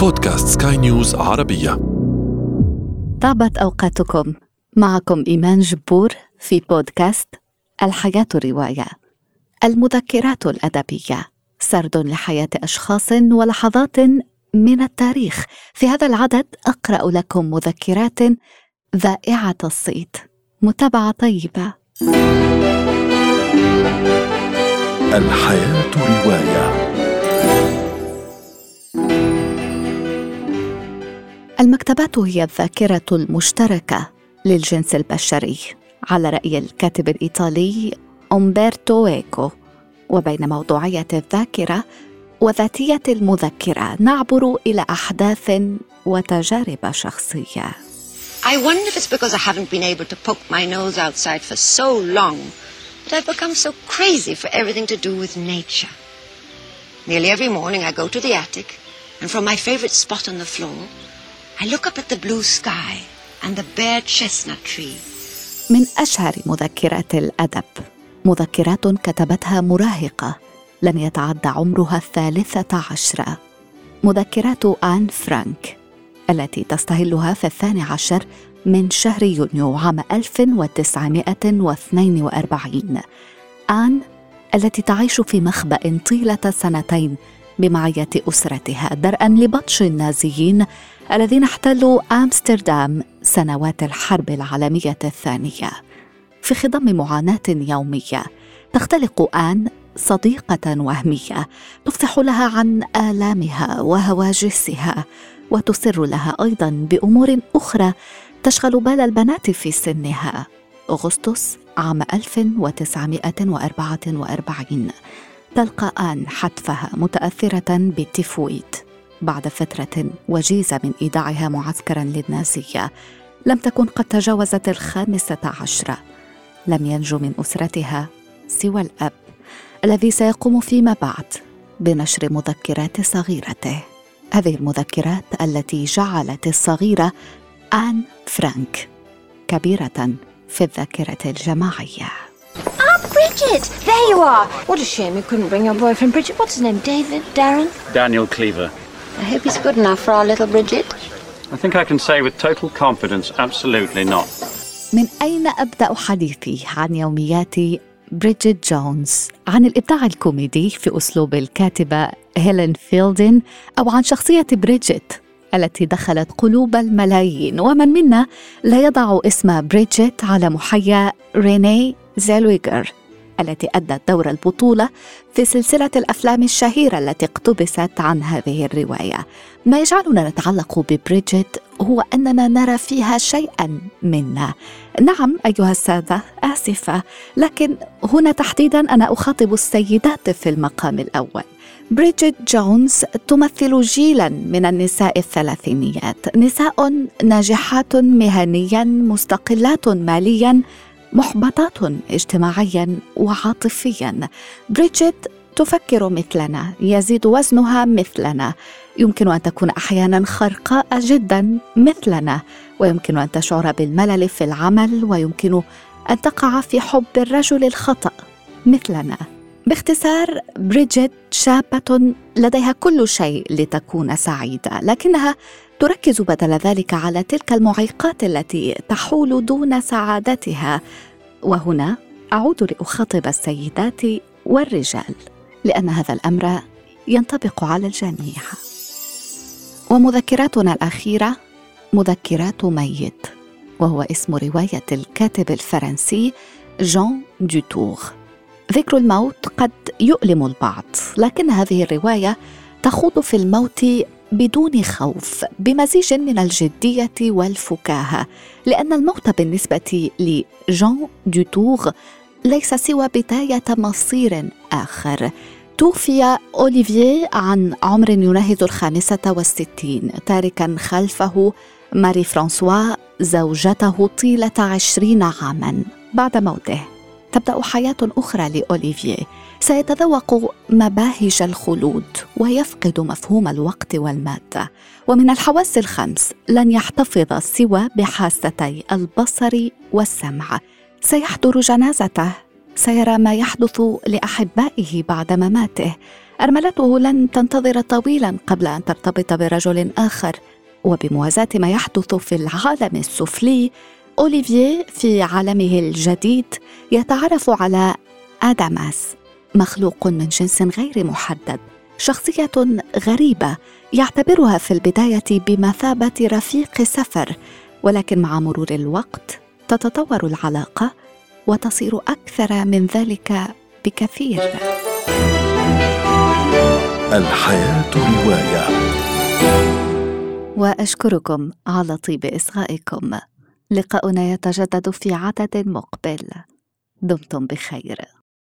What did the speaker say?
بودكاست سكاي نيوز عربية. طابت أوقاتكم. معكم إيمان جبور في بودكاست الحياة رواية المذكرات الأدبية. سرد لحياة أشخاص ولحظات من التاريخ. في هذا العدد أقرأ لكم مذكرات ذائعة الصيت. متابعة طيبة. الحياة رواية المكتبات هي الذاكرة المشتركة للجنس البشري على رأي الكاتب الإيطالي أمبرتو إيكو وبين موضوعية الذاكرة وذاتية المذكرة نعبر إلى أحداث وتجارب شخصية I wonder if it's because I haven't been able to poke my nose outside for so long that I've become so crazy for everything to do with nature. Nearly every morning I go to the attic, and from my favorite spot on the floor, I look up at the blue sky and the bare chestnut tree. من أشهر مذكرات الأدب مذكرات كتبتها مراهقة لم يتعدى عمرها الثالثة عشرة مذكرات آن فرانك التي تستهلها في الثاني عشر من شهر يونيو عام 1942 آن التي تعيش في مخبأ طيلة سنتين بمعية أسرتها درءا لبطش النازيين الذين احتلوا أمستردام سنوات الحرب العالمية الثانية. في خضم معاناة يومية تختلق آن صديقة وهمية تفصح لها عن آلامها وهواجسها وتسر لها أيضا بأمور أخرى تشغل بال البنات في سنها. أغسطس عام 1944 تلقى آن حتفها متأثرة بالتيفويد بعد فترة وجيزة من إيداعها معسكرا للنازية. لم تكن قد تجاوزت الخامسة عشرة. لم ينجو من أسرتها سوى الأب الذي سيقوم فيما بعد بنشر مذكرات صغيرته. هذه المذكرات التي جعلت الصغيرة آن فرانك كبيرة في الذاكرة الجماعية. Ah, Bridget! There you are! What a shame you couldn't bring your boyfriend, Bridget. What's his name? David? Darren? Daniel Cleaver. I hope he's good enough for our little Bridget. I think I can say with total confidence, absolutely not. من أين أبدأ حديثي عن يوميات بريدجيت جونز عن الإبداع الكوميدي في أسلوب الكاتبة هيلين فيلدن أو عن شخصية بريدجيت التي دخلت قلوب الملايين ومن منا لا يضع اسم بريدجيت على محيا ريني زيلويغر التي أدت دور البطولة في سلسلة الأفلام الشهيرة التي اقتبست عن هذه الرواية. ما يجعلنا نتعلق ببريدجيت هو أننا نرى فيها شيئا منا. نعم أيها السادة آسفة لكن هنا تحديدا أنا أخاطب السيدات في المقام الأول. بريدجيت جونز تمثل جيلا من النساء الثلاثينيات. نساء ناجحات مهنيا مستقلات ماليا محبطات اجتماعيا وعاطفيا. بريدجيت تفكر مثلنا يزيد وزنها مثلنا. يمكن أن تكون أحيانا خرقاء جدا مثلنا ويمكن أن تشعر بالملل في العمل ويمكن أن تقع في حب الرجل الخطأ مثلنا. باختصار بريدجيت شابة لديها كل شيء لتكون سعيدة لكنها تركز بدل ذلك على تلك المعيقات التي تحول دون سعادتها. وهنا أعود لأخاطب السيدات والرجال لأن هذا الأمر ينطبق على الجميع. ومذكراتنا الأخيرة مذكرات ميت وهو اسم رواية الكاتب الفرنسي جان دوتور. ذكر الموت قد يؤلم البعض لكن هذه الرواية تخوض في الموت بدون خوف بمزيج من الجدية والفكاهة لأن الموت بالنسبة لجان دوتور ليس سوى بداية مصير آخر. توفي أوليفييه عن عمر يناهز الخامسة والستين تاركا خلفه ماري فرانسوا زوجته طيلة عشرين عاما بعد موته. تبدأ حياة أخرى لأوليفييه. سيتذوق مباهج الخلود ويفقد مفهوم الوقت والمادة. ومن الحواس الخمس لن يحتفظ سوى بحاستي البصر والسمع. سيحضر جنازته سيرى ما يحدث لأحبائه بعد مماته. أرملته لن تنتظر طويلا قبل أن ترتبط برجل آخر. وبموازاة ما يحدث في العالم السفلي أوليفييه في عالمه الجديد يتعرف على آداماس مخلوق من جنس غير محدد شخصية غريبة يعتبرها في البداية بمثابة رفيق سفر ولكن مع مرور الوقت تتطور العلاقة وتصير أكثر من ذلك بكثير. الحياة رواية. وأشكركم على طيب إصغائكم. لقاؤنا يتجدد في عدد مقبل. دمتم بخير.